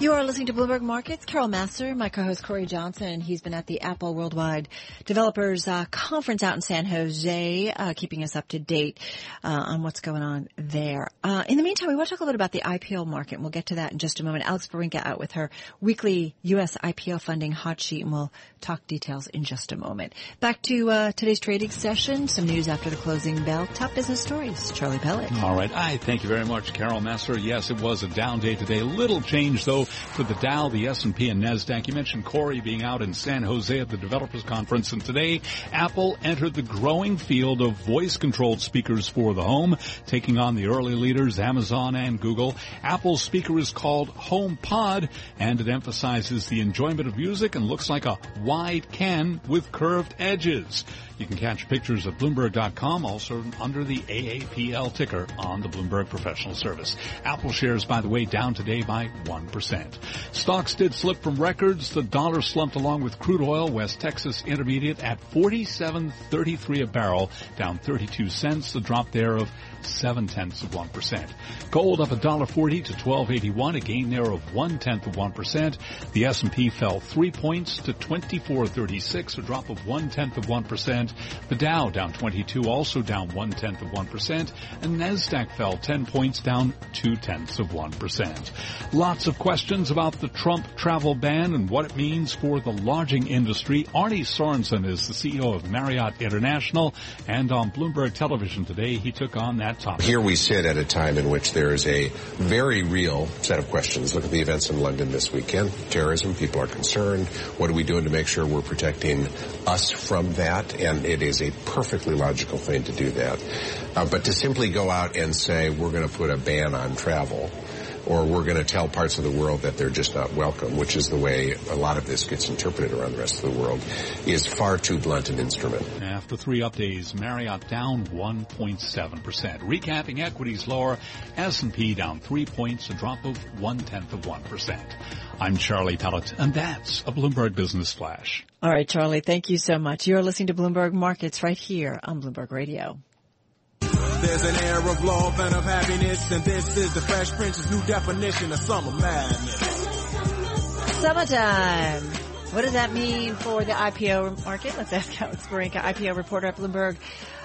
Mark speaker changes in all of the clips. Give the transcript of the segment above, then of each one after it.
Speaker 1: You are listening to Bloomberg Markets. Carol Massar, my co-host Cory Johnson. He's been at the Apple Worldwide Developers uh, Conference out in San Jose, uh, keeping us up to date uh, on what's going on there. Uh, in the meantime, we want to talk a little bit about the IPO market, and we'll get to that in just a moment. Alex Barinka out with her weekly U.S. IPO funding hot sheet, and we'll talk details in just a moment. Back to uh, today's trading session. Some news after the closing bell. Top business stories. Charlie Pellett.
Speaker 2: All right. I thank you very much, Carol Massar. Yes, it was a down day today. Little change though for the Dow, the S&P, and Nasdaq. You mentioned Cory being out in San Jose at the Developers Conference, and today Apple entered the growing field of voice-controlled speakers for the home, taking on the early leaders Amazon and Google. Apple's speaker is called HomePod, and it emphasizes the enjoyment of music and looks like a wide can with curved edges. You can catch pictures at Bloomberg.com, also under the AAPL ticker on the Bloomberg Professional Service. Apple shares, by the way, down today by 1%. Stocks did slip from records. The dollar slumped along with crude oil, West Texas Intermediate at 47.33 a barrel, down 32 cents, the drop there of seven tenths of one percent. Gold up a dollar forty to twelve eighty one, a gain there of one tenth of one percent. The S and P fell three points to twenty four thirty six, a drop of one tenth of one percent. The Dow down twenty two, also down one tenth of one percent, and Nasdaq fell ten points, down two tenths of one percent. Lots of questions about the Trump travel ban and what it means for the lodging industry. Arne Sorenson is the CEO of Marriott International, and on Bloomberg Television today, he took on that topic.
Speaker 3: Here we sit at a time in which there is a very real set of questions. Look at the events in London this weekend. Terrorism, people are concerned. What are we doing to make sure we're protecting us from that? And it is a perfectly logical thing to do that. Uh, but to simply go out and say we're going to put a ban on travel or we're going to tell parts of the world that they're just not welcome, which is the way a lot of this gets interpreted around the rest of the world, is far too blunt an instrument.
Speaker 2: After three up days, Marriott down 1.7%. Recapping equities lower, S&P down three points, a drop of one tenth of 1%. I'm Charlie Pellett, and that's a Bloomberg Business Flash.
Speaker 1: All right, Charlie, thank you so much. You're listening to Bloomberg Markets right here on Bloomberg Radio.
Speaker 4: There's an air of love and of happiness, and this is the Fresh Prince's new definition of summer madness.
Speaker 1: Summertime. What does that mean for the IPO market? Let's ask Alex Barinka, IPO reporter at Bloomberg.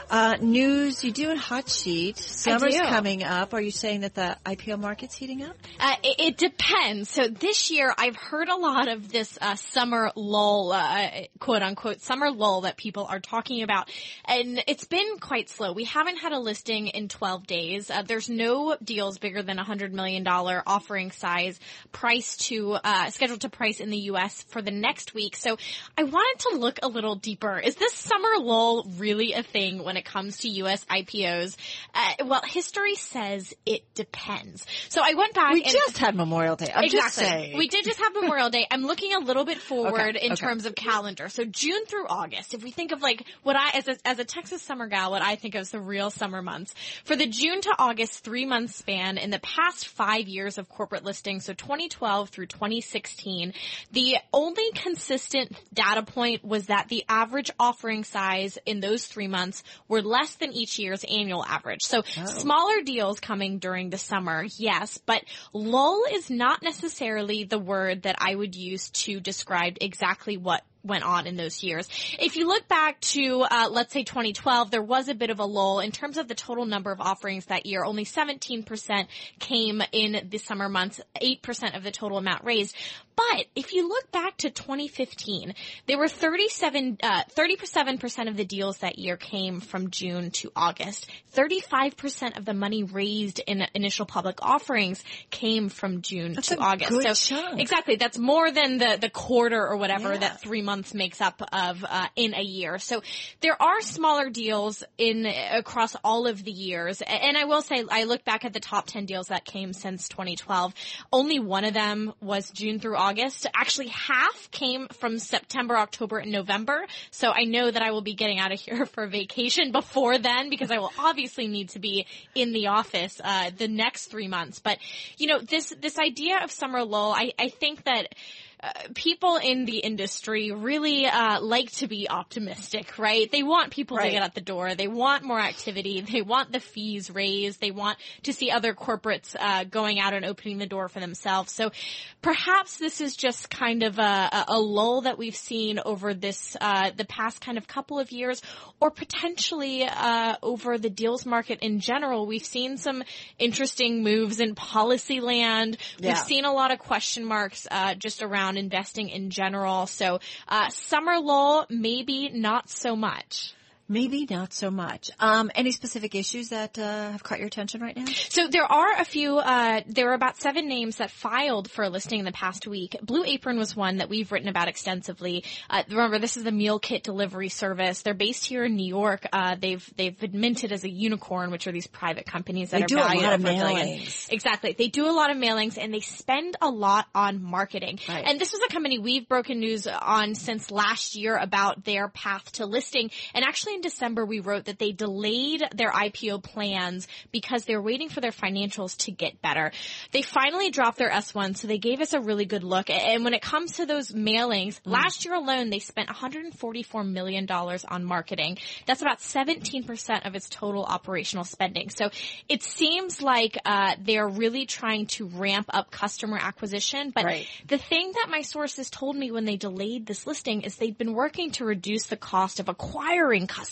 Speaker 1: Uh, news, you do a hot sheet. Summer's coming up. Are you saying that the IPO market's heating up?
Speaker 5: Uh, it, it depends. So this year, I've heard a lot of this uh, summer lull, uh, quote unquote, summer lull that people are talking about, and it's been quite slow. We haven't had a listing in 12 days. Uh, there's no deals bigger than hundred million dollar offering size, price to uh, scheduled to price in the U.S. for the next week. So I wanted to look a little deeper. Is this summer lull really a thing when it comes to U.S. IPOs? Uh, well, history says it depends. So I went back.
Speaker 1: We just had Memorial Day. I'm
Speaker 5: exactly.
Speaker 1: just saying.
Speaker 5: We did just have Memorial Day. I'm looking a little bit forward
Speaker 1: Okay,
Speaker 5: in
Speaker 1: okay.
Speaker 5: terms of calendar. So June through August, if we think of like what I, as a, as a Texas summer gal, what I think of as the real summer months. For the June to August three month span in the past five years of corporate listings, so 2012 through 2016, the only consistent data point was that the average offering size in those three months were less than each year's annual average. So oh. smaller deals coming during the summer, yes, but lull is not necessarily the word that I would use to describe exactly what went on in those years. If you look back to, uh, let's say 2012, there was a bit of a lull in terms of the total number of offerings that year. Only 17% came in the summer months, 8% of the total amount raised. But if you look back to 2015, there were 37, uh, 37% of the deals that year came from June to August. 35% of the money raised in initial public offerings came from June
Speaker 1: That's
Speaker 5: to August. so
Speaker 1: chunk.
Speaker 5: exactly, that's more than the, the quarter or whatever
Speaker 1: Yeah.
Speaker 5: that three months makes up of uh, in a year. So there are smaller deals in across all of the years. And I will say, I look back at the top 10 deals that came since 2012. Only one of them was June through August. Actually, half came from September, October, and November. So I know that I will be getting out of here for vacation before then because I will obviously need to be in the office uh, the next three months. But you know, this this idea of summer lull, I, I think that uh, people in the industry really uh, like to be optimistic, right? They want people right. to get out the door. They want more activity. They want the fees raised. They want to see other corporates uh, going out and opening the door for themselves. So perhaps this is just kind of a, a lull that we've seen over this uh, the past kind of couple of years, or potentially uh, over the deals market in general. We've seen some interesting moves in policy land. Yeah. We've seen a lot of question marks just around around investing in general. So, uh, summer lull, maybe not so much.
Speaker 1: Maybe not so much. Um, any specific issues that uh, have caught your attention right now?
Speaker 5: So there are a few. Uh, there are about seven names that filed for a listing in the past week. Blue Apron was one that we've written about extensively. Uh, remember, this is a meal kit delivery service. They're based here in New York. Uh, they've they've been minted as a unicorn, which are these private companies that
Speaker 1: they
Speaker 5: are
Speaker 1: do
Speaker 5: valued
Speaker 1: a lot of mailings.
Speaker 5: Exactly, they do a lot of mailings and they spend a lot on marketing.
Speaker 1: Right.
Speaker 5: And this was a company we've broken news on since last year about their path to listing. And actually, in December, we wrote that they delayed their IPO plans because they're waiting for their financials to get better. They finally dropped their S1, so they gave us a really good look. And when it comes to those mailings, mm. last year alone, they spent $144 million on marketing. That's about 17% of its total operational spending. So it seems like uh, they're really trying to ramp up customer acquisition. But
Speaker 1: right.
Speaker 5: the thing that my sources told me when they delayed this listing is they'd been working to reduce the cost of acquiring customers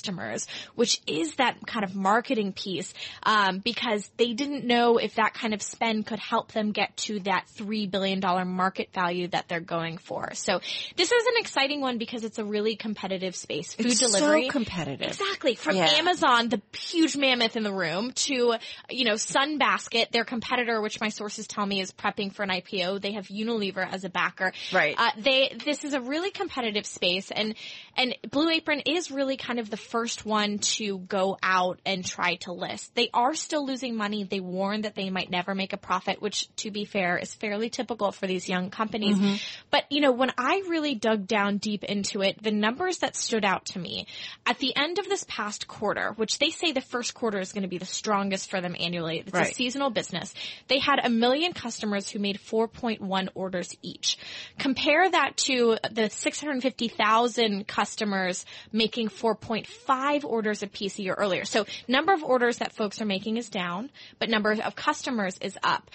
Speaker 5: which is that kind of marketing piece, um, because they didn't know if that kind of spend could help them get to that three billion dollar market value that they're going for. So this is an exciting one because it's a really competitive space. Food
Speaker 1: it's
Speaker 5: delivery,
Speaker 1: so competitive.
Speaker 5: Exactly. From
Speaker 1: yeah.
Speaker 5: Amazon, the huge mammoth in the room, to you know Sunbasket, their competitor, which my sources tell me is prepping for an IPO. They have Unilever as a backer.
Speaker 1: Right.
Speaker 5: Uh, they this is a really competitive space, and and Blue Apron is really kind of the first one to go out and try to list. They are still losing money. They warn that they might never make a profit, which to be fair is fairly typical for these young companies.
Speaker 1: Mm-hmm.
Speaker 5: But you know, when I really dug down deep into it, the numbers that stood out to me at the end of this past quarter, which they say the first quarter is going to be the strongest for them annually. It's
Speaker 1: right.
Speaker 5: a seasonal business. They had a million customers who made 4.1 orders each. Compare that to the 650,000 customers making 4.5 five orders a piece a year earlier. So number of orders that folks are making is down, but number of customers is up.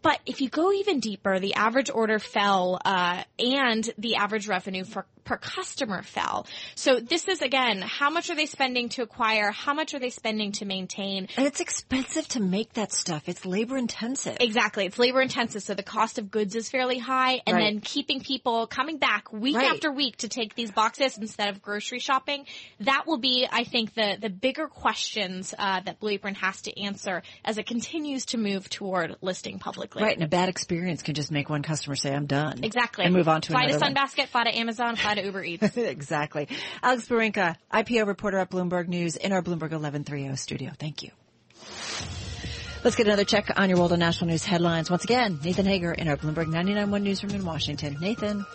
Speaker 5: But if you go even deeper, the average order fell, uh, and the average revenue for per customer fell. So this is again, how much are they spending to acquire? How much are they spending to maintain?
Speaker 1: And it's expensive to make that stuff. It's labor intensive.
Speaker 5: Exactly. It's labor intensive. So the cost of goods is fairly high and
Speaker 1: right.
Speaker 5: then keeping people coming back week
Speaker 1: right.
Speaker 5: after week to take these boxes instead of grocery shopping. That will be, I think, the, the bigger questions, uh, that Blue Apron has to answer as it continues to move toward listing publicly.
Speaker 1: Right. And a bad experience can just make one customer say, I'm done.
Speaker 5: Exactly.
Speaker 1: And move on to
Speaker 5: fly
Speaker 1: another
Speaker 5: to
Speaker 1: one.
Speaker 5: Sunbasket, fly to Amazon, fly to Uber Eats.
Speaker 1: exactly. Alex Barinka, IPO reporter at Bloomberg News in our Bloomberg 1130 studio. Thank you. Let's get another check on your world of national news headlines. Once again, Nathan Hager in our Bloomberg 99.1 newsroom in Washington. Nathan.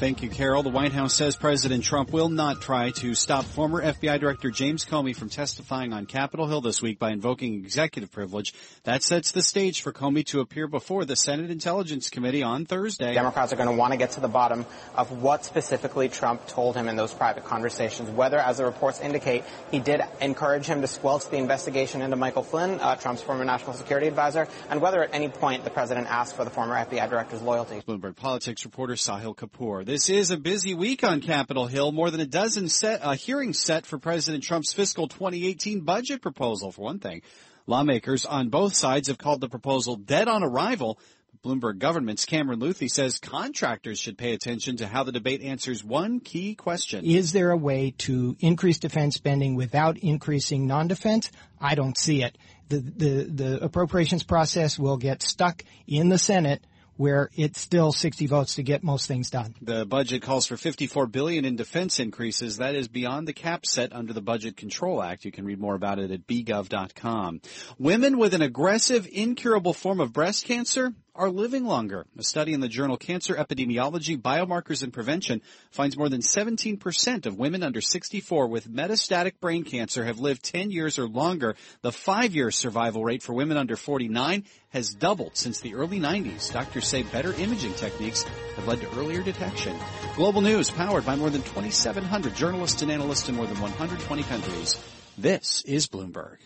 Speaker 6: Thank you, Carol. The White House says President Trump will not try to stop former FBI Director James Comey from testifying on Capitol Hill this week by invoking executive privilege. That sets the stage for Comey to appear before the Senate Intelligence Committee on Thursday.
Speaker 7: Democrats are going to want to get to the bottom of what specifically Trump told him in those private conversations, whether, as the reports indicate, he did encourage him to squelch the investigation into Michael Flynn, uh, Trump's former national security advisor, and whether at any point the president asked for the former FBI director's loyalty.
Speaker 6: Bloomberg Politics reporter Sahil Kapur. This is a busy week on Capitol Hill. More than a dozen set, uh, hearings set for President Trump's fiscal 2018 budget proposal, for one thing. Lawmakers on both sides have called the proposal dead on arrival. Bloomberg government's Cameron Leuthy says contractors should pay attention to how the debate answers one key question.
Speaker 8: Is there a way to increase defense spending without increasing non-defense? I don't see it. The, the, the appropriations process will get stuck in the Senate where it's still 60 votes to get most things done.
Speaker 6: The budget calls for 54 billion in defense increases. That is beyond the cap set under the Budget Control Act. You can read more about it at bgov.com. Women with an aggressive, incurable form of breast cancer are living longer. A study in the journal Cancer Epidemiology, Biomarkers and Prevention finds more than 17% of women under 64 with metastatic brain cancer have lived 10 years or longer. The five-year survival rate for women under 49 has doubled since the early 90s. Doctors say better imaging techniques have led to earlier detection. Global news powered by more than 2,700 journalists and analysts in more than 120 countries. This is Bloomberg.